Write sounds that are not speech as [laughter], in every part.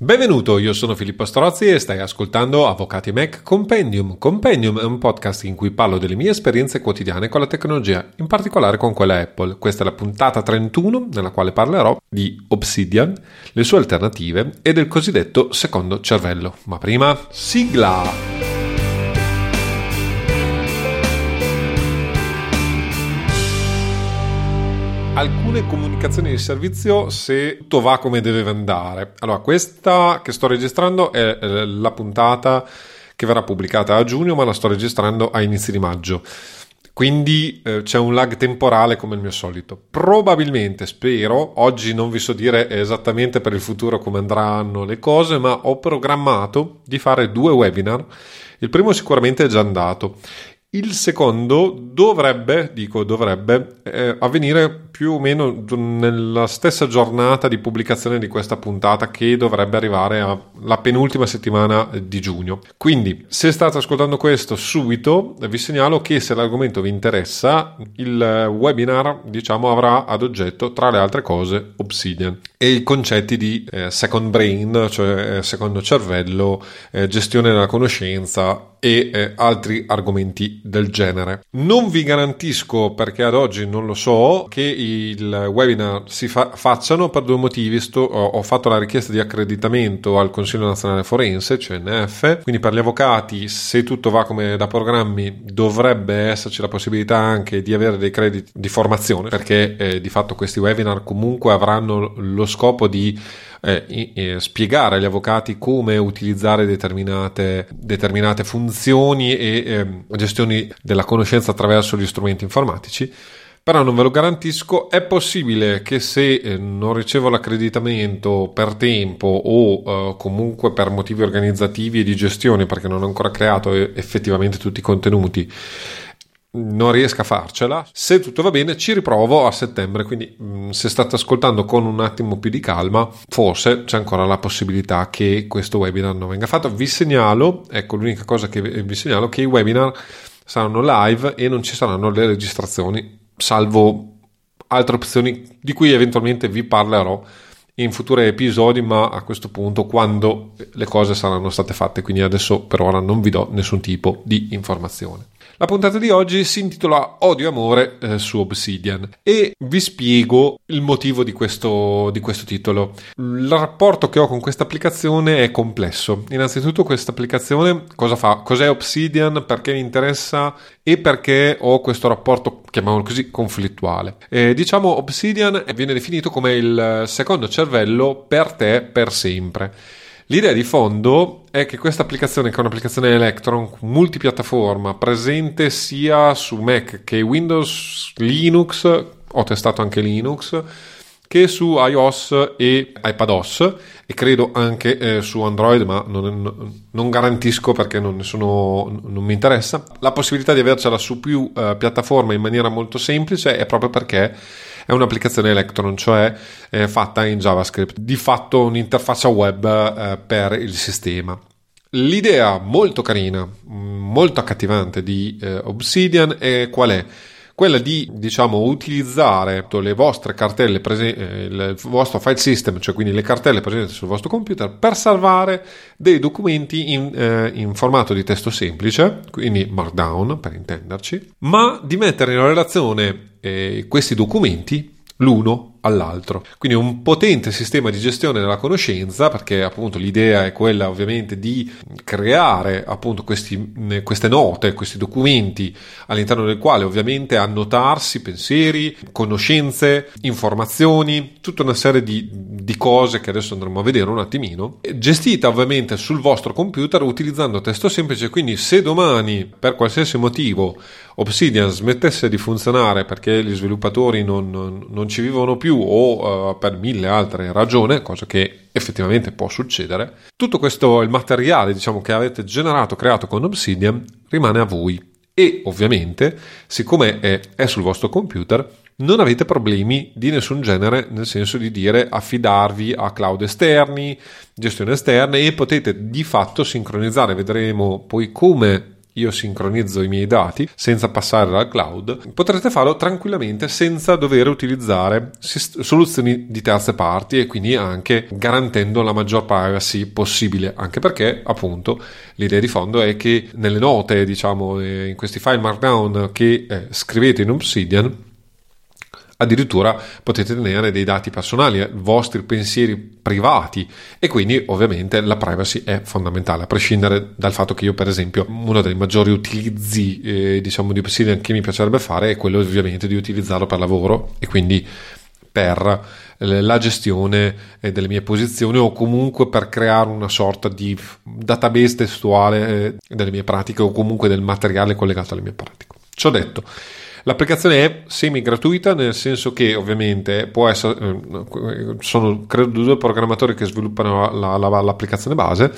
Benvenuto, io sono Filippo Strozzi e stai ascoltando Avvocati Mac Compendium. Compendium è un podcast in cui parlo delle mie esperienze quotidiane con la tecnologia, in particolare con quella Apple. Questa è la puntata 31 nella quale parlerò di Obsidian, le sue alternative e del cosiddetto secondo cervello. Ma prima, sigla! Alcune comunicazioni di servizio se tutto va come deve andare. Allora, questa che sto registrando è la puntata che verrà pubblicata a giugno, ma la sto registrando a inizi di maggio. Quindi eh, c'è un lag temporale come il mio solito. Probabilmente, spero, oggi non vi so dire esattamente per il futuro come andranno le cose, ma ho programmato di fare due webinar. Il primo sicuramente è già andato. Il secondo dovrebbe, dico dovrebbe, eh, avvenire più o meno nella stessa giornata di pubblicazione di questa puntata che dovrebbe arrivare alla penultima settimana di giugno. Quindi, se state ascoltando questo subito, vi segnalo che se l'argomento vi interessa, il webinar, diciamo, avrà ad oggetto, tra le altre cose, Obsidian e i concetti di eh, second brain, cioè eh, secondo cervello, eh, gestione della conoscenza e eh, altri argomenti del genere. Non vi garantisco, perché ad oggi non lo so, che il webinar si fa- facciano per due motivi. Sto, ho, fatto la richiesta di accreditamento al Consiglio Nazionale Forense, CNF, quindi per gli avvocati, se tutto va come da programmi, dovrebbe esserci la possibilità anche di avere dei crediti di formazione, perché eh, di fatto questi webinar comunque avranno lo scopo di eh, eh, spiegare agli avvocati come utilizzare determinate, determinate funzioni e eh, gestioni della conoscenza attraverso gli strumenti informatici. Però non ve lo garantisco, è possibile che se eh, non ricevo l'accreditamento per tempo o eh, comunque per motivi organizzativi e di gestione, perché non ho ancora creato eh, effettivamente tutti i contenuti, non riesca a farcela. Se tutto va bene, ci riprovo a settembre. Quindi, mm, se state ascoltando con un attimo più di calma, forse c'è ancora la possibilità che questo webinar non venga fatto. Vi segnalo, ecco l'unica cosa che vi segnalo, che i webinar saranno live e non ci saranno le registrazioni, salvo altre opzioni di cui eventualmente vi parlerò in futuri episodi, ma a questo punto quando le cose saranno state fatte. Quindi adesso per ora non vi do nessun tipo di informazione. La puntata di oggi si intitola Odio e amore eh, su Obsidian e vi spiego il motivo di questo, di questo titolo. Il rapporto che ho con questa applicazione è complesso. Innanzitutto questa applicazione cosa fa? Cos'è Obsidian? Perché mi interessa? E perché ho questo rapporto, chiamiamolo così, conflittuale? Eh, diciamo Obsidian viene definito come il secondo cervello per te per sempre. L'idea di fondo è che questa applicazione, che è un'applicazione Electron multipiattaforma, presente sia su Mac che Windows, Linux, ho testato anche Linux, che su iOS e iPadOS e credo anche eh, su Android, ma non, non garantisco perché non, sono, non, mi interessa. La possibilità di avercela su più eh, piattaforme in maniera molto semplice è proprio perché è un'applicazione Electron, cioè eh, fatta in JavaScript, di fatto un'interfaccia web eh, per il sistema. L'idea molto carina, molto accattivante di eh, Obsidian è qual è? Quella di diciamo utilizzare le vostre cartelle presenti, eh, il vostro file system, cioè quindi le cartelle presenti sul vostro computer, per salvare dei documenti in, eh, in formato di testo semplice, quindi Markdown per intenderci, ma di mettere in relazione eh, questi documenti l'uno all'altro. Quindi un potente sistema di gestione della conoscenza, perché appunto l'idea è quella ovviamente di creare appunto questi, queste note, questi documenti all'interno del quale ovviamente annotarsi pensieri, conoscenze, informazioni, tutta una serie di, di cose che adesso andremo a vedere un attimino, gestita ovviamente sul vostro computer utilizzando testo semplice, quindi se domani per qualsiasi motivo Obsidian smettesse di funzionare perché gli sviluppatori non, non, non ci vivono più o uh, per mille altre ragioni, cosa che effettivamente può succedere, tutto questo il materiale diciamo, che avete generato, creato con Obsidian rimane a voi. E ovviamente siccome è, è sul vostro computer non avete problemi di nessun genere, nel senso di dire affidarvi a cloud esterni, gestione esterna e potete di fatto sincronizzare, vedremo poi come io sincronizzo i miei dati senza passare dal cloud, potrete farlo tranquillamente senza dover utilizzare soluzioni di terze parti e quindi anche garantendo la maggior privacy possibile, anche perché appunto l'idea di fondo è che nelle note, diciamo, eh, in questi file markdown che eh, scrivete in Obsidian addirittura potete tenere dei dati personali, eh, vostri pensieri privati e quindi ovviamente la privacy è fondamentale, a prescindere dal fatto che io per esempio uno dei maggiori utilizzi eh, diciamo di Obsidian che mi piacerebbe fare è quello ovviamente di utilizzarlo per lavoro e quindi per eh, la gestione eh, delle mie posizioni o comunque per creare una sorta di database testuale delle mie pratiche o comunque del materiale collegato alle mie pratiche. Ciò detto, L'applicazione è semi gratuita, nel senso che ovviamente può essere, eh, sono credo due programmatori che sviluppano la, la, l'applicazione base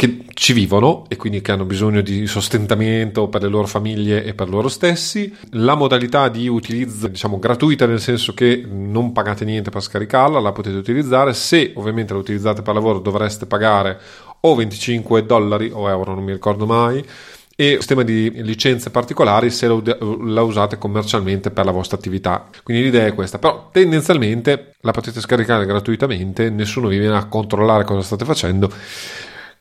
che ci vivono e quindi che hanno bisogno di sostentamento per le loro famiglie e per loro stessi. La modalità di utilizzo, diciamo, gratuita, nel senso che non pagate niente per scaricarla, la potete utilizzare. Se ovviamente la utilizzate per lavoro dovreste pagare o 25 dollari o euro, non mi ricordo mai e un sistema di licenze particolari se la usate commercialmente per la vostra attività. Quindi l'idea è questa, però tendenzialmente la potete scaricare gratuitamente, nessuno vi viene a controllare cosa state facendo.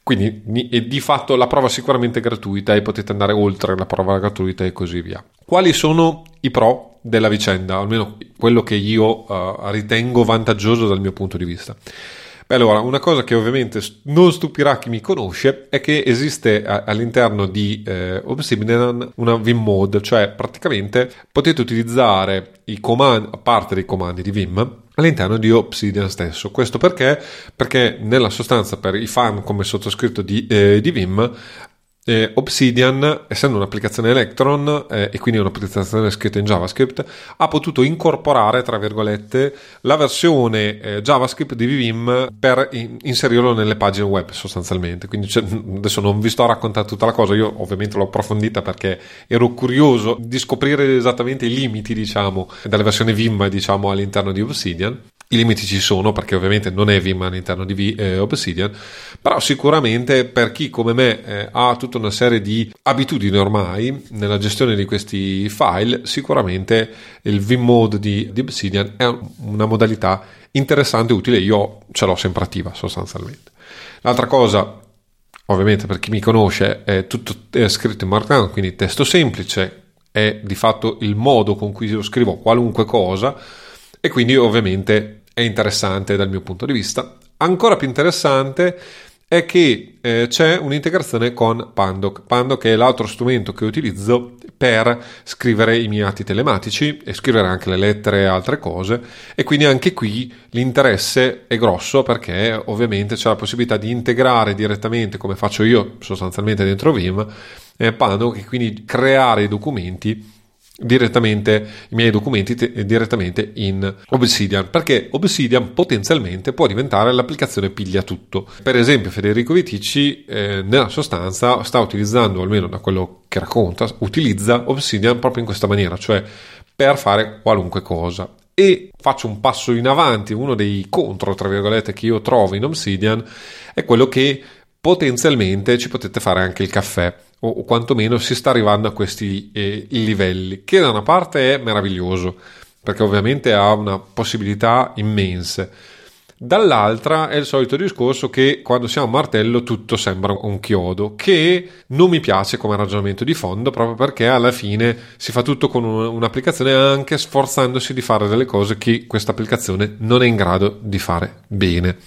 Quindi di fatto la prova sicuramente gratuita e potete andare oltre la prova gratuita e così via. Quali sono i pro della vicenda, almeno quello che io uh, ritengo vantaggioso dal mio punto di vista? Beh, allora, una cosa che ovviamente non stupirà chi mi conosce è che esiste all'interno di eh, Obsidian una Vim mode, cioè praticamente potete utilizzare i comandi, a parte dei comandi di Vim, all'interno di Obsidian stesso. Questo perché? Perché nella sostanza per i fan come sottoscritto di, eh, di Vim eh, Obsidian, essendo un'applicazione Electron eh, e quindi un'applicazione scritta in JavaScript, ha potuto incorporare, tra virgolette, la versione eh, JavaScript di Vim per in- inserirlo nelle pagine web sostanzialmente. Quindi cioè, adesso non vi sto a raccontare tutta la cosa, io ovviamente l'ho approfondita perché ero curioso di scoprire esattamente i limiti, diciamo, della versione Vim, diciamo, all'interno di Obsidian. I limiti ci sono perché ovviamente non è Vim all'interno di v, eh, Obsidian, però sicuramente per chi come me eh, ha tutta una serie di abitudini ormai nella gestione di questi file, sicuramente il Vim mode di, di Obsidian è una modalità interessante e utile. Io ce l'ho sempre attiva sostanzialmente. L'altra cosa, ovviamente per chi mi conosce, è tutto è scritto in Markdown, quindi testo semplice, è di fatto il modo con cui io scrivo qualunque cosa e quindi ovviamente è interessante dal mio punto di vista. Ancora più interessante è che eh, c'è un'integrazione con Pandoc. Pandoc è l'altro strumento che utilizzo per scrivere i miei atti telematici e scrivere anche le lettere e altre cose e quindi anche qui l'interesse è grosso perché ovviamente c'è la possibilità di integrare direttamente come faccio io sostanzialmente dentro Vim eh, Pandoc e quindi creare i documenti direttamente i miei documenti te, direttamente in Obsidian perché Obsidian potenzialmente può diventare l'applicazione piglia tutto. Per esempio Federico Viticci eh, nella sostanza sta utilizzando almeno da quello che racconta utilizza Obsidian proprio in questa maniera cioè per fare qualunque cosa. E faccio un passo in avanti uno dei contro tra virgolette che io trovo in Obsidian è quello che potenzialmente ci potete fare anche il caffè o, quantomeno si sta arrivando a questi eh, livelli, che da una parte è meraviglioso, perché ovviamente ha una possibilità immense. Dall'altra è il solito discorso che quando siamo a martello tutto sembra un chiodo, che non mi piace come ragionamento di fondo proprio perché alla fine si fa tutto con un'applicazione anche sforzandosi di fare delle cose che questa applicazione non è in grado di fare bene.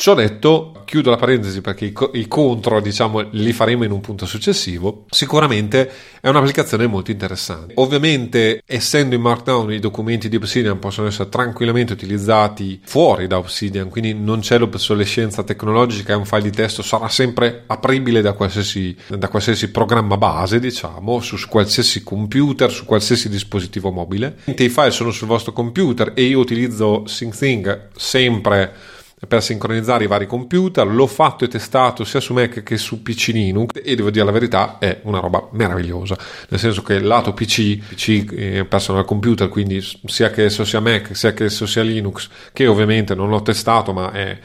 Ciò detto, chiudo la parentesi perché i, co- i, contro, diciamo, li faremo in un punto successivo. Sicuramente è un'applicazione molto interessante. Ovviamente, essendo in Markdown, i documenti di Obsidian possono essere tranquillamente utilizzati fuori da Obsidian, quindi non c'è l'obsolescenza tecnologica e un file di testo sarà sempre apribile da qualsiasi, da qualsiasi programma base, diciamo, su qualsiasi computer, su qualsiasi dispositivo mobile. I file sono sul vostro computer e io utilizzo SyncThing sempre per sincronizzare i vari computer. L'ho fatto e testato sia su Mac che su PC Linux e devo dire la verità, è una roba meravigliosa. Nel senso che il lato PC, PC eh, personal computer, quindi sia che esso sia Mac sia che esso sia Linux, che ovviamente non l'ho testato, ma è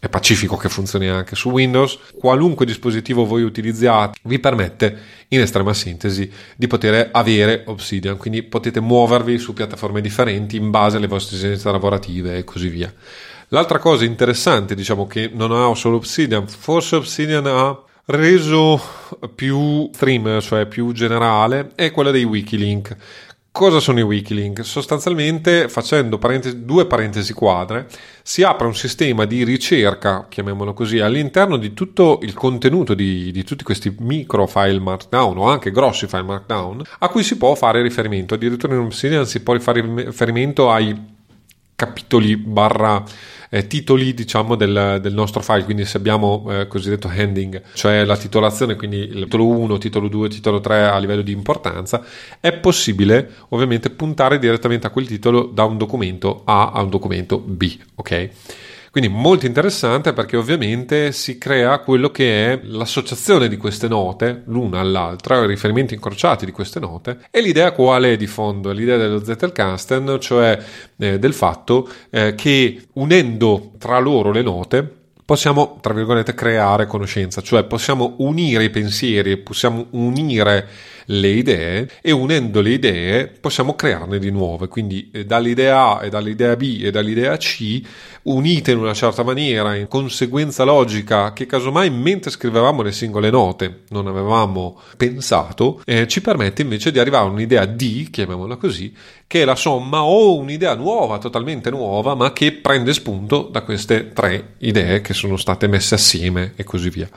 è pacifico che funzioni anche su Windows. Qualunque dispositivo voi utilizziate vi permette in estrema sintesi di poter avere Obsidian, quindi potete muovervi su piattaforme differenti in base alle vostre esigenze lavorative e così via. L'altra cosa interessante, diciamo che non ha solo Obsidian, forse Obsidian ha reso più stream, cioè più generale, è quella dei Wikilink. Cosa sono i Wikilink? Sostanzialmente, facendo parentesi, due parentesi quadre, si apre un sistema di ricerca, chiamiamolo così, all'interno di tutto il contenuto di, di, tutti questi micro file markdown o anche grossi file markdown, a cui si può fare riferimento. Addirittura in Obsidian si può fare riferimento ai capitoli barra eh, titoli diciamo del, del, nostro file. Quindi se abbiamo eh, cosiddetto handing cioè la titolazione quindi il titolo 1 titolo 2 titolo 3 a livello di importanza è possibile ovviamente puntare direttamente a quel titolo da un documento A a un documento B ok quindi molto interessante perché ovviamente si crea quello che è l'associazione di queste note l'una all'altra, i riferimenti incrociati di queste note e l'idea quale è di fondo? L'idea dello Zettelkasten, cioè eh, del fatto eh, che unendo tra loro le note possiamo, tra virgolette, creare conoscenza, cioè possiamo unire i pensieri, possiamo unire le idee e unendo le idee possiamo crearne di nuove. Quindi eh, dall'idea A e dall'idea B e dall'idea C unite in una certa maniera, in conseguenza logica che casomai mentre scrivevamo le singole note non avevamo pensato, eh, ci permette invece di arrivare a un'idea D, chiamiamola così, che è la somma o un'idea nuova, totalmente nuova, ma che prende spunto da queste tre idee che sono state messe assieme e così via.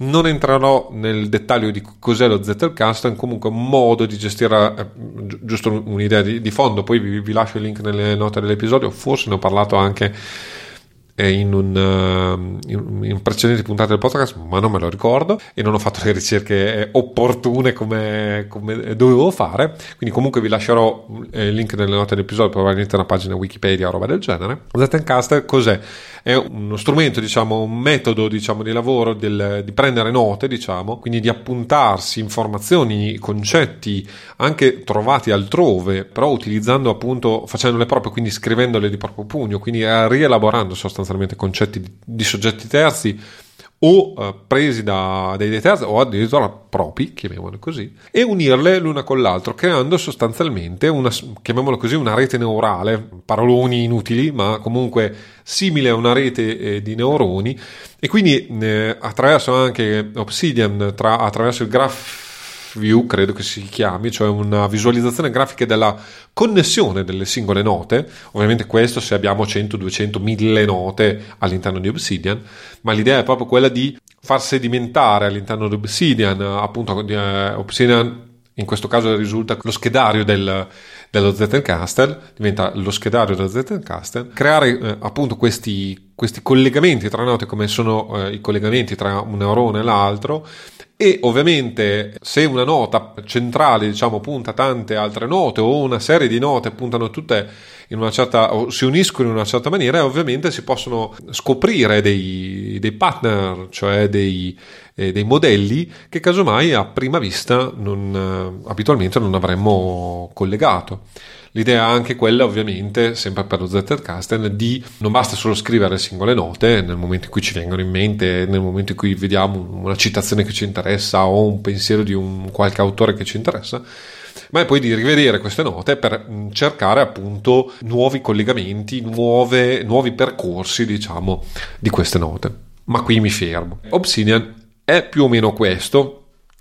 Non entrerò nel dettaglio di cos'è lo Zettelcast, è comunque un modo di gestire, eh, giusto un'idea di, di fondo, poi vi, vi, lascio il link nelle note dell'episodio, forse ne ho parlato anche in, un, uh, in, in precedenti puntate del podcast, ma non me lo ricordo e non ho fatto le ricerche opportune come, come dovevo fare. Quindi, comunque, vi lascerò eh, il link nelle note dell'episodio, probabilmente una pagina Wikipedia o roba del genere. Zettencast cos'è? È uno strumento, diciamo, un metodo diciamo, di lavoro del, di prendere note, diciamo, quindi di appuntarsi informazioni, concetti anche trovati altrove, però utilizzando appunto, facendole proprio, quindi scrivendole di proprio pugno, quindi rielaborando sostanzialmente concetti di, di soggetti terzi o eh, presi da dei terzi o addirittura propri, chiamiamolo così, e unirle l'una con l'altro, creando sostanzialmente una, chiamiamolo così, una rete neurale, paroloni inutili, ma comunque simile a una rete eh, di neuroni, e quindi eh, attraverso anche Obsidian, tra, attraverso il graph view, credo che si chiami, cioè una visualizzazione grafica della connessione delle singole note. Ovviamente questo se abbiamo 100, 200, 1000 note all'interno di Obsidian, ma l'idea è proprio quella di far sedimentare all'interno di Obsidian, appunto uh, Obsidian in questo caso risulta lo schedario del, dello Zettelkasten, diventa lo schedario dello Zettelkasten, creare eh, appunto questi, questi, collegamenti tra note come sono eh, i collegamenti tra un neurone e l'altro e ovviamente se una nota centrale diciamo punta tante altre note o una serie di note puntano tutte in una certa o si uniscono in una certa maniera ovviamente si possono scoprire dei, dei partner cioè dei, eh, dei, modelli che casomai a prima vista non, eh, abitualmente non avremmo collegato L'idea è anche quella, ovviamente, sempre per lo Zettelkasten, di non basta solo scrivere singole note nel momento in cui ci vengono in mente, nel momento in cui vediamo una citazione che ci interessa o un pensiero di un qualche autore che ci interessa, ma è poi di rivedere queste note per mm, cercare appunto nuovi collegamenti, nuove, nuovi percorsi, diciamo, di queste note. Ma qui mi fermo. Obsidian è più o meno questo,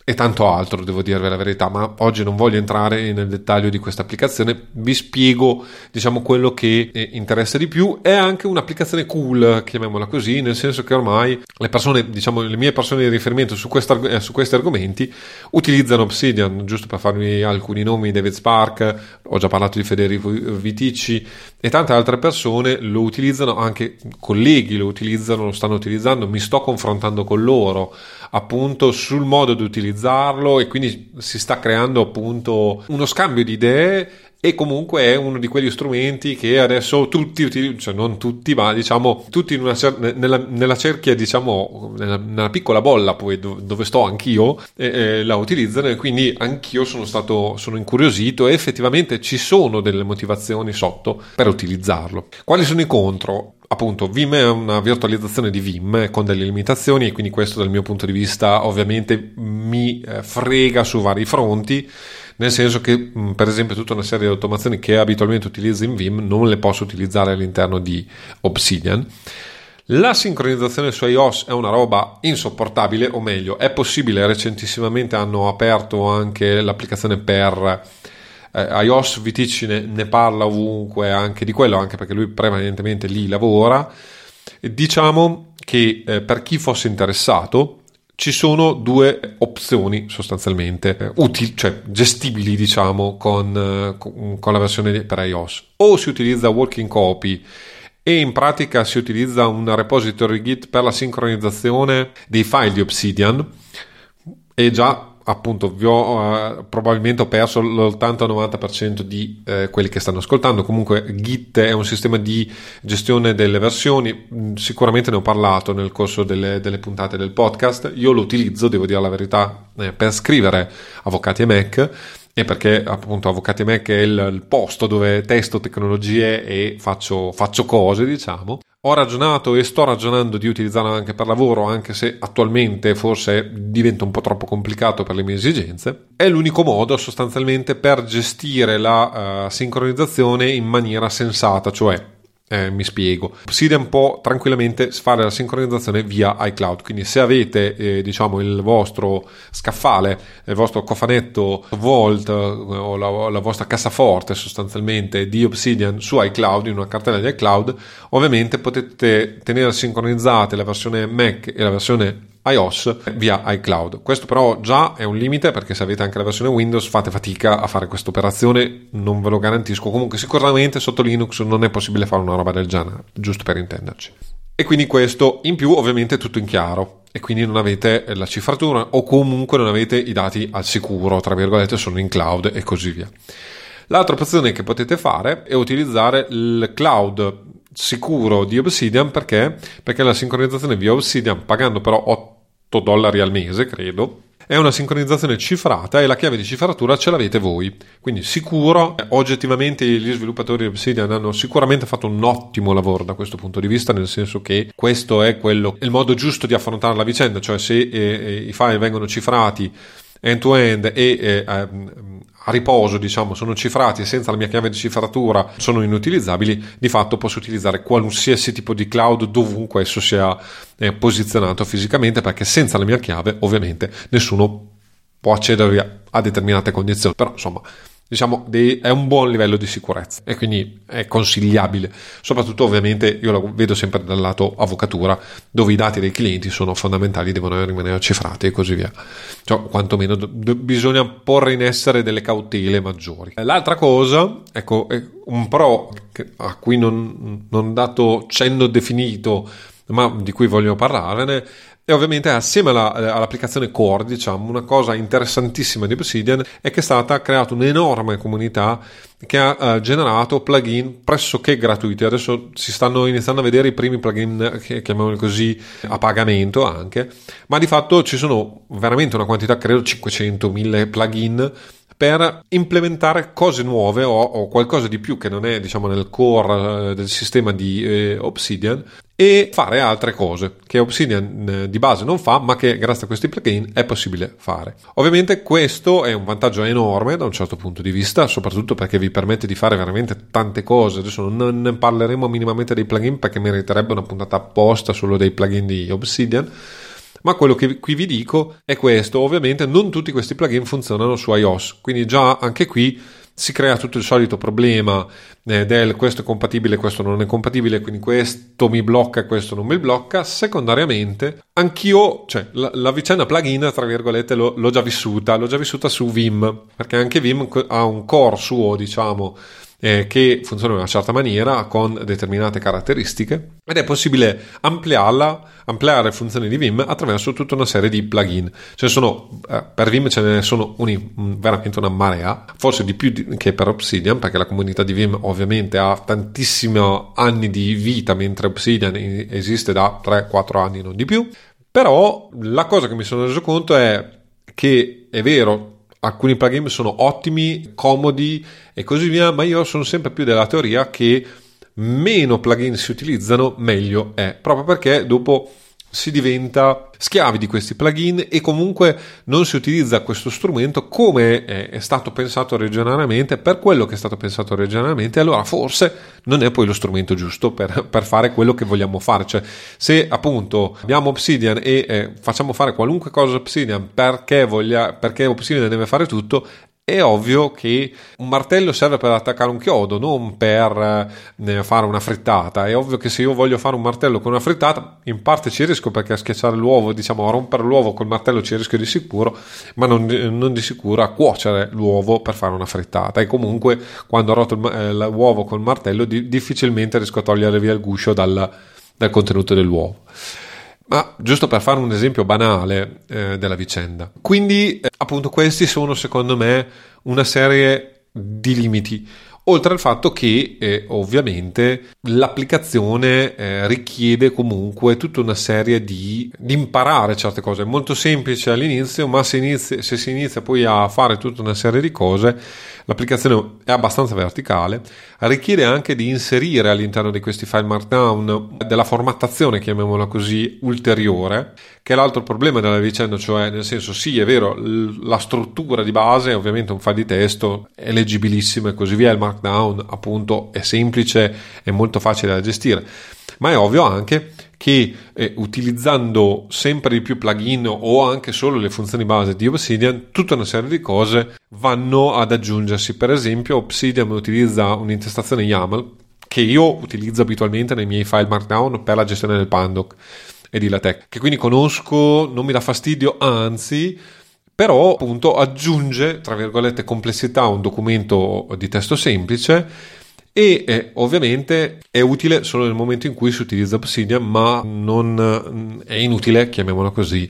e tanto altro, devo dirvi la verità, ma oggi non voglio entrare nel dettaglio di questa applicazione, vi spiego diciamo quello che eh, interessa di più, è anche un'applicazione cool, chiamiamola così, nel senso che ormai le persone, diciamo le mie persone di riferimento su, questa, eh, su questi argomenti utilizzano Obsidian, giusto per farvi alcuni nomi, David Spark, ho già parlato di Federico Viticci e tante altre persone lo utilizzano, anche colleghi lo utilizzano, lo stanno utilizzando, mi sto confrontando con loro appunto sul modo di utilizzarlo e quindi si sta creando appunto uno scambio di idee e comunque è uno di quegli strumenti che adesso tutti utilizzano, cioè non tutti, ma diciamo tutti cer- nella, nella, cerchia, diciamo, nella, nella, piccola bolla poi dove, dove sto anch'io, eh, eh, la utilizzano e quindi anch'io sono stato, sono incuriosito e effettivamente ci sono delle motivazioni sotto per utilizzarlo. Quali sono i contro? Appunto Vim è una virtualizzazione di Vim con delle limitazioni e quindi questo dal mio punto di vista ovviamente mi eh, frega su vari fronti nel senso che per esempio tutta una serie di automazioni che abitualmente utilizzo in Vim non le posso utilizzare all'interno di Obsidian. La sincronizzazione su iOS è una roba insopportabile, o meglio, è possibile, recentissimamente hanno aperto anche l'applicazione per eh, iOS, VTC ne, ne, parla ovunque anche di quello, anche perché lui prevalentemente lì lavora. Diciamo che eh, per chi fosse interessato ci sono due opzioni sostanzialmente eh, utili, cioè gestibili diciamo con, eh, con, la versione per iOS. O si utilizza Working Copy e in pratica si utilizza un repository Git per la sincronizzazione dei file di Obsidian e già appunto vi ho, uh, probabilmente ho perso l'80-90% di uh, quelli che stanno ascoltando. Comunque Git è un sistema di gestione delle versioni. Mm, sicuramente ne ho parlato nel corso delle, delle puntate del podcast. Io lo utilizzo devo dire la verità eh, per scrivere avvocati e Mac e perché appunto Avvocati Mac è il, il, posto dove testo tecnologie e faccio, faccio cose, diciamo. Ho ragionato e sto ragionando di utilizzarlo anche per lavoro, anche se attualmente forse diventa un po' troppo complicato per le mie esigenze. È l'unico modo sostanzialmente per gestire la uh, sincronizzazione in maniera sensata, cioè eh, mi spiego. Obsidian può tranquillamente fare la sincronizzazione via iCloud, quindi se avete eh, diciamo il vostro scaffale, il vostro cofanetto Vault eh, o la, la, vostra cassaforte sostanzialmente di Obsidian su iCloud, in una cartella di iCloud, ovviamente potete tenere sincronizzate la versione Mac e la versione iOS via iCloud. Questo però già è un limite perché se avete anche la versione Windows fate fatica a fare questa operazione, non ve lo garantisco. Comunque sicuramente sotto Linux non è possibile fare una roba del genere, giusto per intenderci. E quindi questo in più ovviamente è tutto in chiaro e quindi non avete la cifratura o comunque non avete i dati al sicuro, tra virgolette, sono in cloud e così via. L'altra opzione che potete fare è utilizzare il cloud sicuro di Obsidian perché? Perché la sincronizzazione via Obsidian, pagando però 8 dollari al mese, credo, è una sincronizzazione cifrata e la chiave di cifratura ce l'avete voi. Quindi sicuro, oggettivamente gli sviluppatori di Obsidian hanno sicuramente fatto un ottimo lavoro da questo punto di vista, nel senso che questo è quello, il modo giusto di affrontare la vicenda, cioè se eh, eh i file vengono cifrati end to end e eh, ehm, a riposo, diciamo, sono cifrati e senza la mia chiave di cifratura sono inutilizzabili, di fatto posso utilizzare qualsiasi tipo di cloud dovunque esso sia eh, posizionato fisicamente, perché senza la mia chiave, ovviamente, nessuno può accedere a determinate condizioni. Però, insomma, diciamo, dei, è un buon livello di sicurezza e quindi è consigliabile. Soprattutto, ovviamente, io la vedo sempre dal lato avvocatura, dove i dati dei clienti sono fondamentali, devono rimanere cifrati e così via. Cioè, quantomeno d- bisogna porre in essere delle cautele maggiori. L'altra cosa, ecco, un pro a cui non, non dato cenno definito ma di cui voglio parlarne e ovviamente assieme alla, all'applicazione Core, diciamo, una cosa interessantissima di Obsidian è che è stata creata un'enorme comunità che ha uh, generato plugin pressoché gratuiti. Adesso si stanno iniziando a vedere i primi plugin, che chiamiamoli così, a pagamento anche, ma di fatto ci sono veramente una quantità, credo 500.000 plugin per implementare cose nuove o, o, qualcosa di più che non è diciamo nel core eh, del sistema di eh, Obsidian e fare altre cose che Obsidian eh, di base non fa ma che grazie a questi plugin è possibile fare. Ovviamente questo è un vantaggio enorme da un certo punto di vista, soprattutto perché vi permette di fare veramente tante cose. Adesso non ne parleremo minimamente dei plugin perché meriterebbe una puntata apposta solo dei plugin di Obsidian ma quello che qui vi dico è questo, ovviamente non tutti questi plugin funzionano su iOS, quindi già anche qui si crea tutto il solito problema eh, del questo è compatibile, questo non è compatibile, quindi questo mi blocca, questo non mi blocca. Secondariamente, anch'io, cioè la, la vicenda plugin, tra virgolette, l'ho, l'ho già vissuta, l'ho già vissuta su Vim, perché anche Vim ha un core suo, diciamo, eh, che funziona in una certa maniera con determinate caratteristiche ed è possibile ampliarla, ampliare le funzioni di Vim attraverso tutta una serie di plugin. Ce sono, eh, per Vim ce ne sono uni, veramente una marea, forse di più di, che per Obsidian, perché la comunità di Vim ovviamente ha tantissimi anni di vita, mentre Obsidian esiste da 3-4 anni, non di più. Però la cosa che mi sono reso conto è che è vero, alcuni plugin sono ottimi, comodi e così via, ma io sono sempre più della teoria che meno plugin si utilizzano, meglio è, proprio perché dopo si diventa schiavi di questi plugin e comunque non si utilizza questo strumento come è stato pensato regionalmente per quello che è stato pensato regionalmente allora forse non è poi lo strumento giusto per, per fare quello che vogliamo fare. Cioè se appunto abbiamo Obsidian e eh, facciamo fare qualunque cosa Obsidian perché, voglia, perché Obsidian deve fare tutto è ovvio che un martello serve per attaccare un chiodo, non per eh, fare una frittata. È ovvio che se io voglio fare un martello con una frittata, in parte ci riesco perché a schiacciare l'uovo, diciamo a rompere l'uovo col martello ci riesco di sicuro, ma non, non di sicuro a cuocere l'uovo per fare una frittata. E comunque quando roto il, eh, l'uovo col martello, di, difficilmente riesco a togliere via il guscio dal, dal contenuto dell'uovo. Ma giusto per fare un esempio banale eh, della vicenda. Quindi, eh, appunto, questi sono secondo me una serie di limiti. Oltre al fatto che eh, ovviamente l'applicazione eh, richiede comunque tutta una serie di, di, imparare certe cose. È molto semplice all'inizio, ma se, inizia, se si inizia poi a fare tutta una serie di cose, l'applicazione è abbastanza verticale, richiede anche di inserire all'interno di questi file markdown della formattazione, chiamiamola così, ulteriore, che è l'altro problema della vicenda, cioè nel senso sì è vero, la struttura di base ovviamente un file di testo, è leggibilissimo e così via, il markdown appunto è semplice, è molto facile da gestire, ma è ovvio anche che eh, utilizzando sempre di più plugin o anche solo le funzioni base di Obsidian, tutta una serie di cose vanno ad aggiungersi. Per esempio, Obsidian utilizza un'intestazione YAML che io utilizzo abitualmente nei miei file Markdown per la gestione del Pandoc e di LaTeX, che quindi conosco, non mi dà fastidio, anzi, però appunto aggiunge, tra virgolette, complessità a un documento di testo semplice e eh, ovviamente è utile solo nel momento in cui si utilizza Obsidian, ma non è inutile, chiamiamolo così,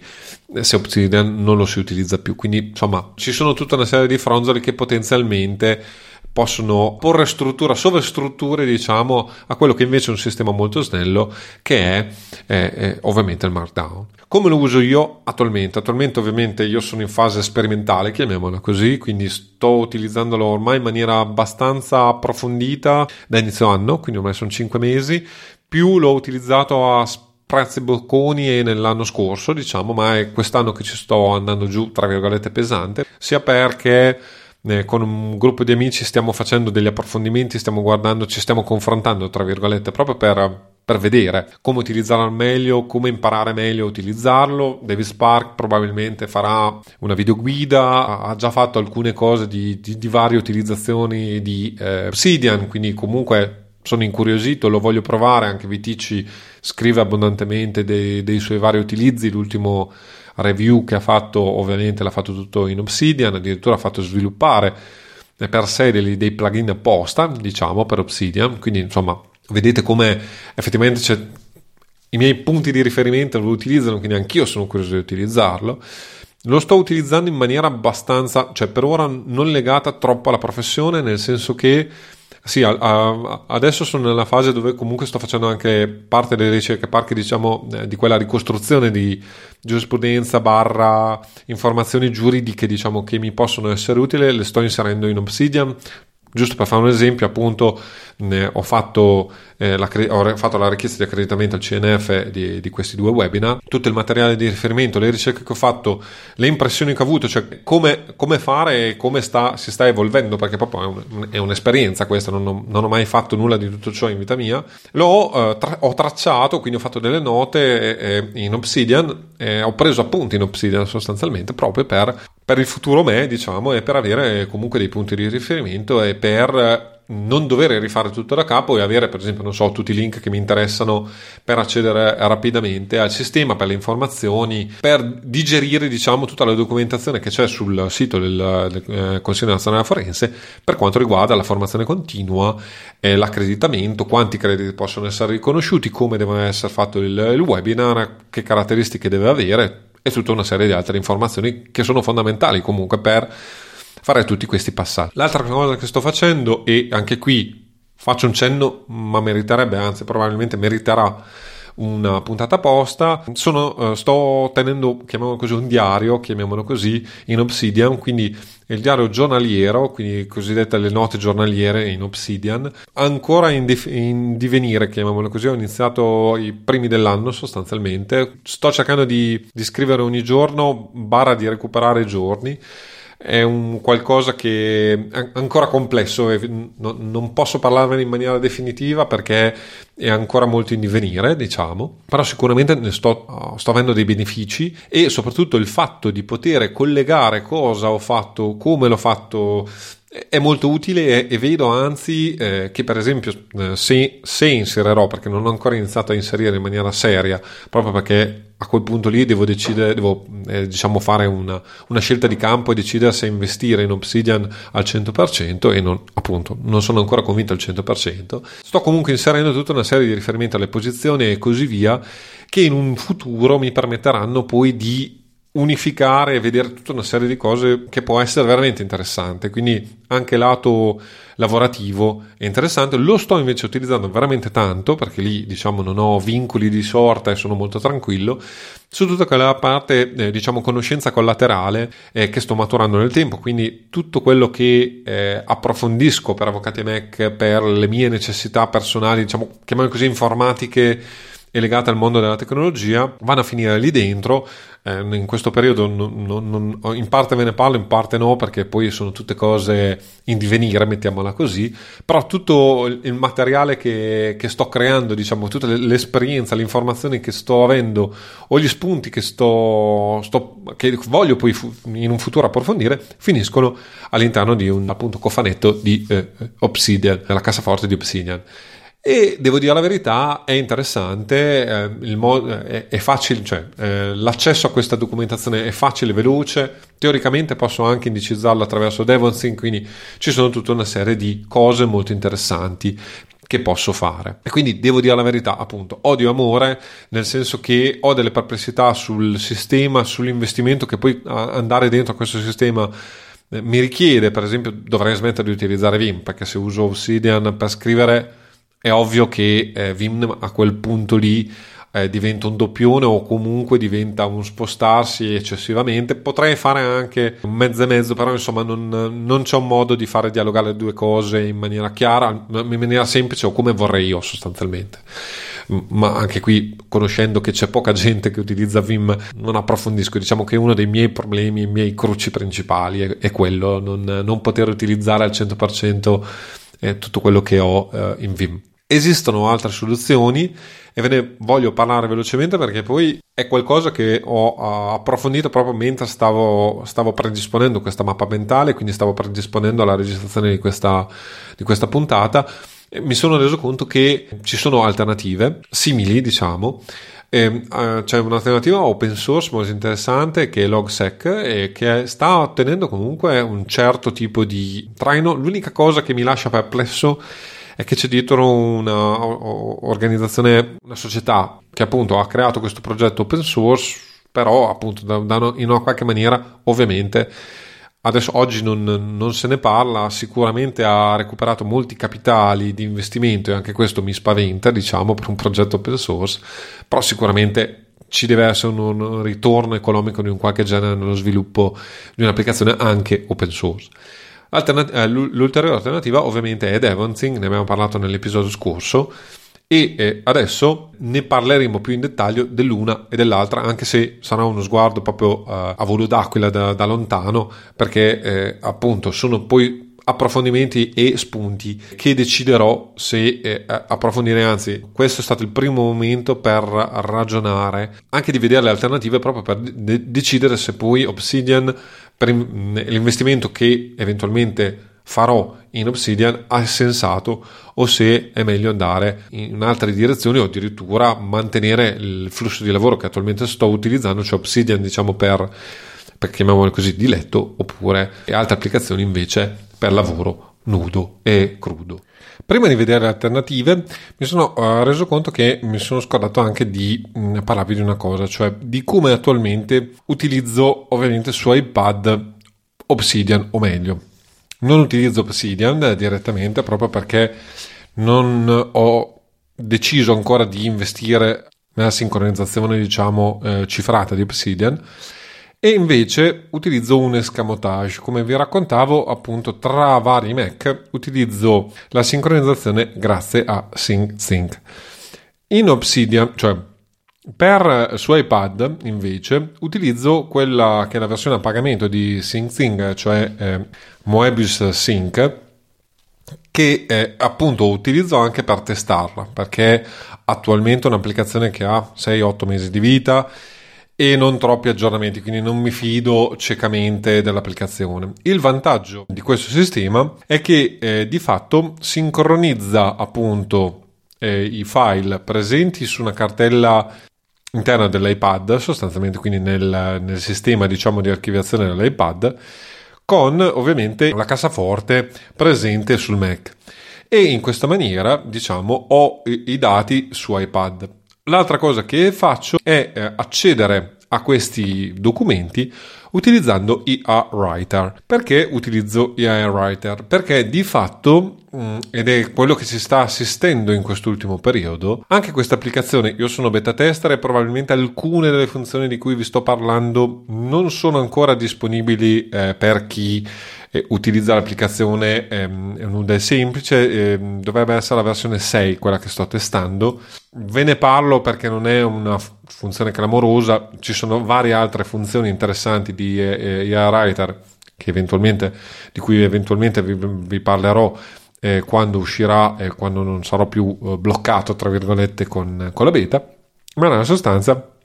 se Obsidian non lo si utilizza più. Quindi insomma ci sono tutta una serie di fronzoli che potenzialmente possono porre struttura, sovrastrutture diciamo a quello che invece è un sistema molto snello che è, è, è ovviamente il Markdown. Come lo uso io attualmente? Attualmente ovviamente io sono in fase sperimentale, chiamiamola così, quindi sto utilizzandolo ormai in maniera abbastanza approfondita da inizio anno, quindi ormai sono 5 mesi, più l'ho utilizzato a prezzi bocconi e nell'anno scorso, diciamo, ma è quest'anno che ci sto andando giù, tra virgolette, pesante, sia perché eh, con un gruppo di amici stiamo facendo degli approfondimenti, stiamo guardando, ci stiamo confrontando, tra virgolette, proprio per, per vedere come utilizzarlo al meglio, come imparare meglio a utilizzarlo. David Spark probabilmente farà una videoguida, ha già fatto alcune cose di, di, di varie utilizzazioni di eh, Obsidian, quindi comunque sono incuriosito, lo voglio provare, anche Vitici scrive abbondantemente dei, dei suoi vari utilizzi, l'ultimo review che ha fatto ovviamente l'ha fatto tutto in Obsidian, addirittura ha fatto sviluppare per sé dei, dei plugin apposta, diciamo, per Obsidian, quindi insomma vedete come effettivamente c'è i miei punti di riferimento lo utilizzano, quindi anch'io sono curioso di utilizzarlo. Lo sto utilizzando in maniera abbastanza, cioè per ora non legata troppo alla professione, nel senso che sì, a, a, adesso sono nella fase dove comunque sto facendo anche parte delle ricerche, parte diciamo eh, di quella ricostruzione di giurisprudenza barra informazioni giuridiche diciamo che mi possono essere utili, le sto inserendo in Obsidian, Giusto per fare un esempio, appunto, ho fatto, eh, la, ho, fatto, la, richiesta di accreditamento al CNF di, di, questi due webinar. Tutto il materiale di riferimento, le ricerche che ho fatto, le impressioni che ho avuto, cioè come, come fare e come sta, si sta evolvendo, perché proprio è, un, è un'esperienza questa, non ho, non ho, mai fatto nulla di tutto ciò in vita mia. L'ho eh, tra, ho tracciato, quindi ho fatto delle note eh, in Obsidian, ho preso appunti in Obsidian sostanzialmente proprio per per il futuro me, diciamo, e per avere comunque dei punti di riferimento e per non dover rifare tutto da capo e avere, per esempio, non so, tutti i link che mi interessano per accedere rapidamente al sistema, per le informazioni, per digerire, diciamo, tutta la documentazione che c'è sul sito del, del eh, Consiglio Nazionale Forense per quanto riguarda la formazione continua, eh, l'accreditamento, quanti crediti possono essere riconosciuti, come deve essere fatto il, il webinar, che caratteristiche deve avere, e tutta una serie di altre informazioni che sono fondamentali comunque per fare tutti questi passaggi. L'altra cosa che sto facendo, e anche qui faccio un cenno, ma meriterebbe, anzi probabilmente meriterà una puntata apposta. Sono, uh, sto tenendo, chiamiamolo così, un diario, chiamiamolo così, in Obsidian, quindi il diario giornaliero, quindi cosiddette le note giornaliere in Obsidian, ancora in, dif- in divenire, chiamiamolo così, ho iniziato i primi dell'anno sostanzialmente, sto cercando di, di scrivere ogni giorno, barra di recuperare giorni, è un qualcosa che è ancora complesso e non posso parlarvene in maniera definitiva perché è ancora molto in divenire, diciamo, però sicuramente ne sto, sto avendo dei benefici e soprattutto il fatto di poter collegare cosa ho fatto, come l'ho fatto è molto utile e, vedo anzi eh, che per esempio eh, se, se, inserirò perché non ho ancora iniziato a inserire in maniera seria proprio perché a quel punto lì devo decidere devo eh, diciamo fare una, una, scelta di campo e decidere se investire in Obsidian al 100% e non appunto non sono ancora convinto al 100% sto comunque inserendo tutta una serie di riferimenti alle posizioni e così via che in un futuro mi permetteranno poi di unificare e vedere tutta una serie di cose che può essere veramente interessante. Quindi anche lato lavorativo è interessante. Lo sto invece utilizzando veramente tanto perché lì diciamo non ho vincoli di sorta e sono molto tranquillo su tutta quella parte eh, diciamo conoscenza collaterale eh, che sto maturando nel tempo. Quindi tutto quello che eh, approfondisco per Avvocati Mac per le mie necessità personali, diciamo chiamiamole così informatiche e legate al mondo della tecnologia vanno a finire lì dentro eh, in questo periodo non, non, non, in parte ve ne parlo, in parte no, perché poi sono tutte cose in divenire, mettiamola così, però tutto il materiale che, che sto creando, diciamo, tutta l'esperienza, le informazioni che sto avendo o gli spunti che, sto, sto, che voglio poi in un futuro approfondire, finiscono all'interno di un appunto cofanetto di eh, Obsidian, della cassaforte di Obsidian. E devo dire la verità, è interessante, eh, mo- è, è, facile, cioè eh, l'accesso a questa documentazione è facile, veloce, teoricamente posso anche indicizzarlo attraverso DevonSync, quindi ci sono tutta una serie di cose molto interessanti che posso fare. E quindi devo dire la verità, appunto, odio amore, nel senso che ho delle perplessità sul sistema, sull'investimento che poi andare dentro a questo sistema eh, mi richiede, per esempio, dovrei smettere di utilizzare Vim, perché se uso Obsidian per scrivere è ovvio che eh, Vim a quel punto lì eh, diventa un doppione o comunque diventa un spostarsi eccessivamente. Potrei fare anche un mezzo e mezzo, però insomma non, non, c'è un modo di fare dialogare le due cose in maniera chiara, in maniera semplice o come vorrei io sostanzialmente. Ma anche qui, conoscendo che c'è poca gente che utilizza Vim, non approfondisco. Diciamo che uno dei miei problemi, i miei cruci principali è, è quello, non, non, poter utilizzare al 100% eh, tutto quello che ho eh, in Vim. Esistono altre soluzioni e ve ne voglio parlare velocemente perché poi è qualcosa che ho approfondito proprio mentre stavo, stavo predisponendo questa mappa mentale, quindi stavo predisponendo alla registrazione di questa, di questa puntata. Mi sono reso conto che ci sono alternative simili, diciamo, e, uh, c'è un'alternativa open source molto interessante che è Logsec e che sta ottenendo comunque un certo tipo di traino. L'unica cosa che mi lascia perplesso è che c'è dietro una organizzazione, una società che appunto ha creato questo progetto open source, però appunto da, da, in una qualche maniera ovviamente adesso oggi non, non, se ne parla, sicuramente ha recuperato molti capitali di investimento e anche questo mi spaventa, diciamo, per un progetto open source, però sicuramente ci deve essere un, un ritorno economico di un qualche genere nello sviluppo di un'applicazione anche open source. Alternat- eh, l'ulteriore alternativa ovviamente è Devonsing, ne abbiamo parlato nell'episodio scorso e eh, adesso ne parleremo più in dettaglio dell'una e dell'altra anche se sarà uno sguardo proprio eh, a volo d'aquila da, da lontano perché eh, appunto sono poi approfondimenti e spunti che deciderò se eh, approfondire. Anzi questo è stato il primo momento per ragionare anche di vedere le alternative proprio per de- decidere se poi Obsidian per l'investimento che eventualmente farò in Obsidian è sensato o se è meglio andare in altre direzioni o addirittura mantenere il flusso di lavoro che attualmente sto utilizzando, cioè Obsidian diciamo per, per chiamiamolo così di letto oppure altre applicazioni invece per lavoro nudo e crudo. Prima di vedere le alternative mi sono uh, reso conto che mi sono scordato anche di mm, parlarvi di una cosa, cioè di come attualmente utilizzo ovviamente su iPad Obsidian o meglio. Non utilizzo Obsidian direttamente proprio perché non ho deciso ancora di investire nella sincronizzazione diciamo eh, cifrata di Obsidian e invece utilizzo un escamotage. Come vi raccontavo appunto tra vari Mac utilizzo la sincronizzazione grazie a SyncSync in Obsidian cioè per su iPad invece utilizzo quella che è la versione a pagamento di SyncSync cioè eh, Moebius Sync che eh, appunto utilizzo anche per testarla perché attualmente è un'applicazione che ha 6-8 mesi di vita e non troppi aggiornamenti, quindi non mi fido ciecamente dell'applicazione. Il vantaggio di questo sistema è che eh, di fatto sincronizza appunto eh, i file presenti su una cartella interna dell'iPad, sostanzialmente quindi nel, nel sistema diciamo di archiviazione dell'iPad, con ovviamente la cassaforte presente sul Mac e in questa maniera diciamo ho i dati su iPad. L'altra cosa che faccio è eh, accedere a questi documenti utilizzando IA Writer. Perché utilizzo IA Writer? Perché di fatto, mm, ed è quello che si sta assistendo in quest'ultimo periodo, anche questa applicazione, io sono beta tester e probabilmente alcune delle funzioni di cui vi sto parlando non sono ancora disponibili eh, per chi eh, utilizza l'applicazione ehm, è un UDE semplice, eh, dovrebbe essere la versione 6 quella che sto testando. Ve ne parlo perché non è una funzione clamorosa, ci sono varie altre funzioni interessanti di eh, IA eh, Writer di cui eventualmente vi, vi parlerò eh, quando uscirà e quando non sarò più eh, bloccato tra virgolette con, con la beta ma nella sostanza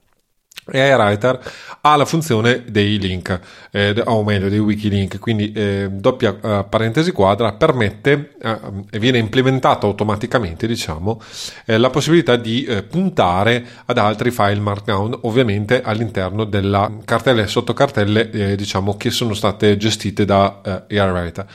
AI Writer ha la funzione dei link, eh, o meglio dei wikilink, quindi eh, doppia eh, parentesi quadra permette eh, e viene implementato automaticamente diciamo eh, la possibilità di eh, puntare ad altri file markdown ovviamente all'interno della cartella e sottocartelle diciamo che sono state gestite da AI Writer.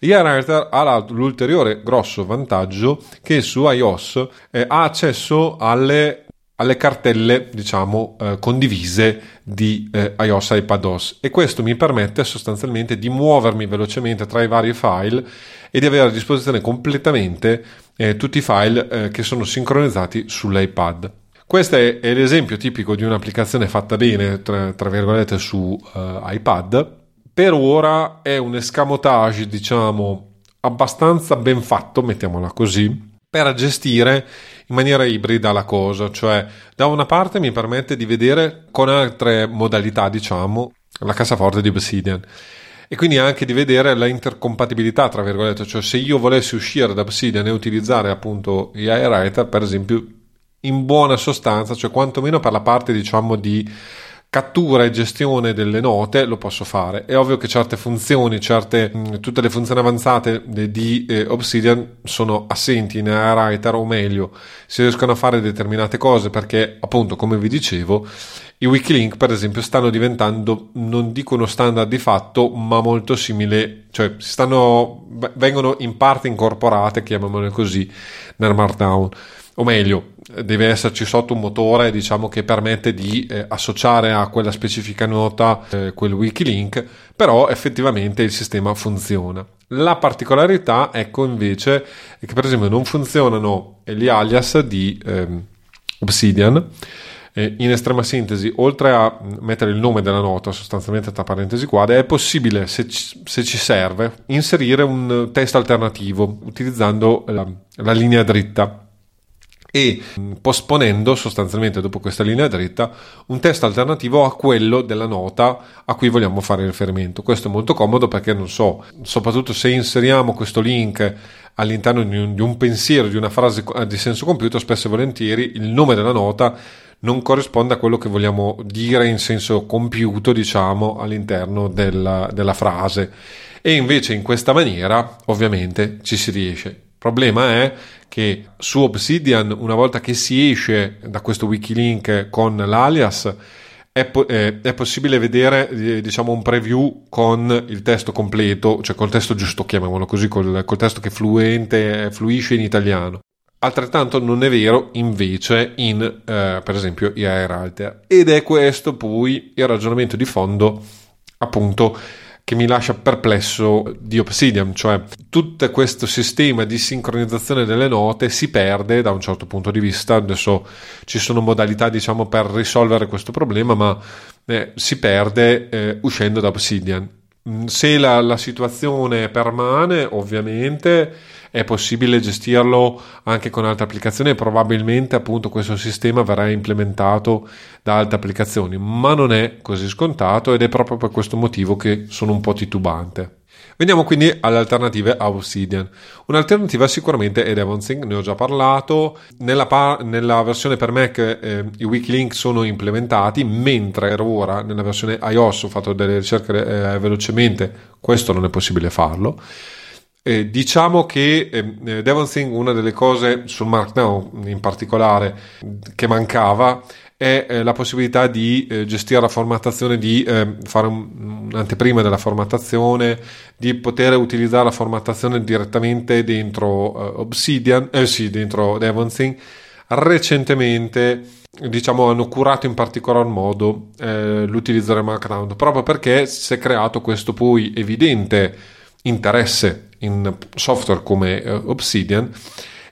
AI Writer ha l'ulteriore grosso vantaggio che su iOS ha accesso alle alle cartelle diciamo eh, condivise di eh, iOS iPadOS e questo mi permette sostanzialmente di muovermi velocemente tra i vari file e di avere a disposizione completamente eh, tutti i file eh, che sono sincronizzati sull'iPad. Questo è, è, l'esempio tipico di un'applicazione fatta bene, tra, tra virgolette, su eh, iPad. Per ora è un escamotage, diciamo, abbastanza ben fatto, mettiamola così, per gestire in maniera ibrida la cosa, cioè da una parte mi permette di vedere con altre modalità, diciamo, la cassaforte di Obsidian e quindi anche di vedere la intercompatibilità tra virgolette, cioè se io volessi uscire da Obsidian e utilizzare appunto AI Writer, per esempio, in buona sostanza, cioè quantomeno per la parte diciamo di cattura e gestione delle note lo posso fare. È ovvio che certe funzioni, certe, tutte le funzioni avanzate di eh, Obsidian sono assenti in Writer o meglio, si riescono a fare determinate cose perché appunto come vi dicevo i Wikilink per esempio stanno diventando non dico uno standard di fatto ma molto simile, cioè stanno, vengono in parte incorporate, chiamiamole così, nel Markdown o meglio deve esserci sotto un motore diciamo, che permette di eh, associare a quella specifica nota eh, quel Wikilink, però effettivamente il sistema funziona. La particolarità, ecco invece, è che per esempio non funzionano gli alias di ehm, Obsidian. Eh, in estrema sintesi, oltre a mettere il nome della nota sostanzialmente tra parentesi quadre, è possibile, se ci, se ci serve, inserire un testo alternativo utilizzando la, la linea dritta e posponendo sostanzialmente dopo questa linea dritta un testo alternativo a quello della nota a cui vogliamo fare riferimento. Questo è molto comodo perché non so, soprattutto se inseriamo questo link all'interno di un, di un pensiero, di una frase di senso compiuto, spesso e volentieri il nome della nota non corrisponde a quello che vogliamo dire in senso compiuto, diciamo, all'interno della, della frase. E invece in questa maniera, ovviamente, ci si riesce. Il problema è che su Obsidian, una volta che si esce da questo Wikilink con l'alias, è, po- eh, è, possibile vedere eh, diciamo un preview con il testo completo, cioè col testo giusto, chiamiamolo così, col, col testo che fluente, fluisce in italiano. Altrettanto non è vero invece in, eh, per esempio, AI Writer. Ed è questo poi il ragionamento di fondo, appunto, che mi lascia perplesso di Obsidian, cioè tutto questo sistema di sincronizzazione delle note si perde da un certo punto di vista. Adesso ci sono modalità, diciamo, per risolvere questo problema, ma eh, si perde eh, uscendo da Obsidian. Mm, se la, la situazione permane, ovviamente è possibile gestirlo anche con altre applicazioni e probabilmente appunto questo sistema verrà implementato da altre applicazioni, ma non è così scontato ed è proprio per questo motivo che sono un po' titubante. Veniamo quindi alle alternative a Obsidian. Un'alternativa sicuramente è DevonSync, ne ho già parlato. Nella, par- nella versione per Mac eh, i Wikilink sono implementati, mentre ora nella versione iOS ho fatto delle ricerche eh, velocemente, questo non è possibile farlo. Eh, diciamo che eh, DevonThink, una delle cose sul Markdown in particolare che mancava è eh, la possibilità di eh, gestire la formattazione, di eh, fare un, un'anteprima della formattazione, di poter utilizzare la formattazione direttamente dentro eh, Obsidian, eh sì, dentro DevonThink. Recentemente diciamo hanno curato in particolar modo l'utilizzo del Markdown proprio perché si è creato questo poi evidente interesse in software come eh, Obsidian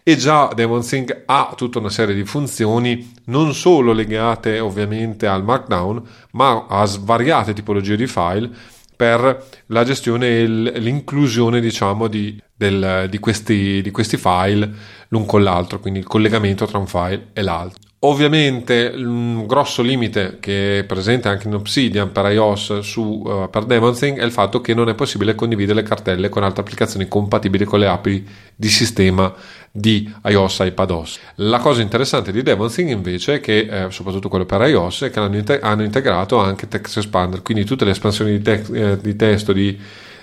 e già DemonSync ha tutta una serie di funzioni non solo legate ovviamente al Markdown ma a svariate tipologie di file per la gestione e l'inclusione diciamo di, del, di, questi, di questi file l'un con l'altro quindi il collegamento tra un file e l'altro Ovviamente un grosso limite che è presente anche in Obsidian per iOS su, uh, per DevonThink è il fatto che non è possibile condividere le cartelle con altre applicazioni compatibili con le API di sistema di iOS e iPadOS. La cosa interessante di DevonThink invece è che, eh, soprattutto quello per iOS, è che hanno, inte- hanno, integrato anche Text Expander, quindi tutte le espansioni di, te- eh, di testo di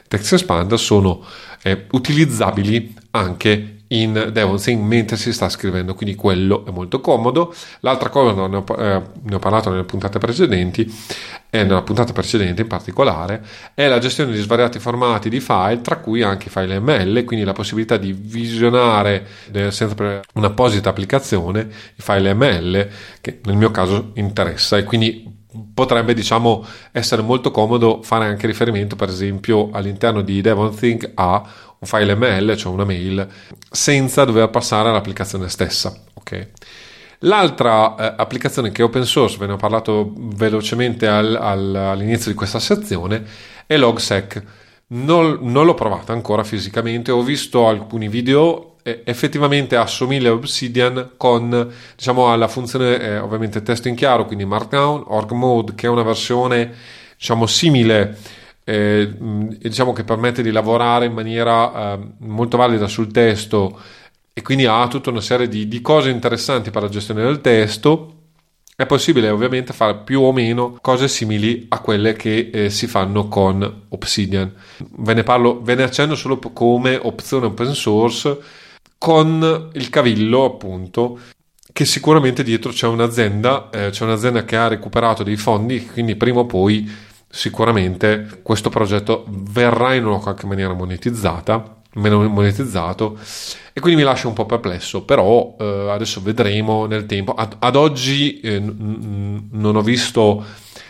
Text Expander sono eh, utilizzabili anche in DevonSync mentre si sta scrivendo, quindi quello è molto comodo. L'altra cosa, ne ho, eh, ne ho parlato nelle puntate precedenti, e nella puntata precedente in particolare, è la gestione di svariati formati di file, tra cui anche file ML, quindi la possibilità di visionare eh, senza un'apposita applicazione i file ML, che nel mio caso interessa e quindi potrebbe diciamo essere molto comodo fare anche riferimento per esempio all'interno di DevonThink a un file ML, cioè una mail, senza dover passare all'applicazione stessa. Okay? L'altra eh, applicazione che è open source, ve ne ho parlato velocemente al, al, all'inizio di questa sezione, è LogSec. Non, non, l'ho provata ancora fisicamente, ho visto alcuni video, effettivamente assomiglia a Obsidian con diciamo alla funzione eh, ovviamente testo in chiaro, quindi Markdown, Org Mode, che è una versione diciamo simile eh, diciamo che permette di lavorare in maniera eh, molto valida sul testo e quindi ha tutta una serie di, di cose interessanti per la gestione del testo. È possibile ovviamente fare più o meno cose simili a quelle che eh, si fanno con Obsidian. Ve ne parlo, ve ne accenno solo come opzione open source con il cavillo appunto che sicuramente dietro c'è un'azienda, eh, c'è un'azienda che ha recuperato dei fondi, quindi prima o poi sicuramente questo progetto verrà in una qualche maniera monetizzata meno monetizzato e quindi mi lascia un po' perplesso però eh, adesso vedremo nel tempo. Ad, ad oggi eh, n- non ho visto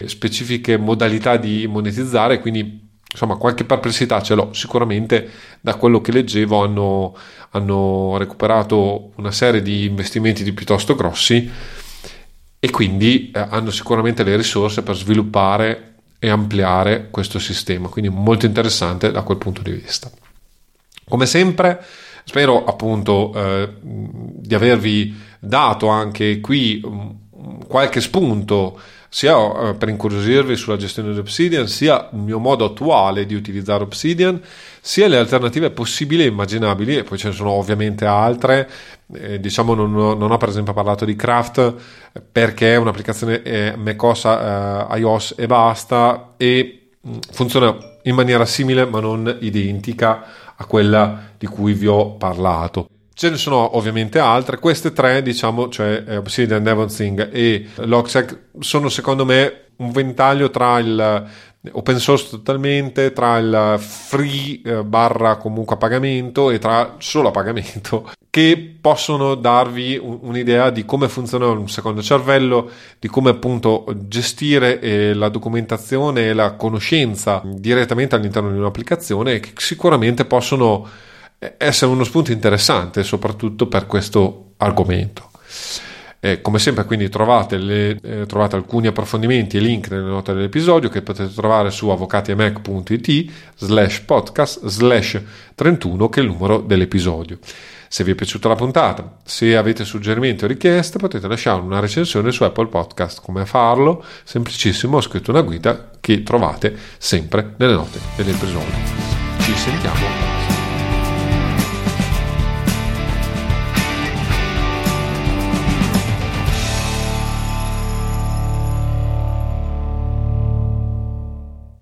specifiche modalità di monetizzare quindi insomma qualche perplessità ce l'ho. Sicuramente da quello che leggevo hanno, hanno recuperato una serie di investimenti di piuttosto grossi e quindi eh, hanno sicuramente le risorse per sviluppare e ampliare questo sistema, quindi molto interessante da quel punto di vista. Come sempre, spero appunto eh, di avervi dato anche qui um, qualche spunto sia eh, per incuriosirvi sulla gestione di Obsidian, sia il mio modo attuale di utilizzare Obsidian, sia le alternative possibili e immaginabili, e poi ce ne sono ovviamente altre. Eh, diciamo, non ho, non ho, per esempio parlato di Craft perché è un'applicazione eh, macOS, eh, iOS e basta, e mm, funziona in maniera simile ma non identica a quella di cui vi ho parlato. Ce ne sono ovviamente altre, queste tre, diciamo, cioè eh, Obsidian, DevonSync e Logsec, sono secondo me un ventaglio tra il open source totalmente, tra il free eh, barra comunque a pagamento e tra solo a pagamento, [laughs] che possono darvi un, un'idea di come funziona un secondo cervello, di come appunto gestire eh, la documentazione e la conoscenza direttamente all'interno di un'applicazione che sicuramente possono eh, essere uno spunto interessante soprattutto per questo argomento. Eh, come sempre quindi trovate, le, eh, trovate, alcuni approfondimenti e link nelle note dell'episodio che potete trovare su avvocatiemac.it slash podcast slash 31 che è il numero dell'episodio. Se vi è piaciuta la puntata, se avete suggerimenti o richieste potete lasciare una recensione su Apple Podcast. Come farlo? Semplicissimo, ho scritto una guida che trovate sempre nelle note dell'episodio. Ci sentiamo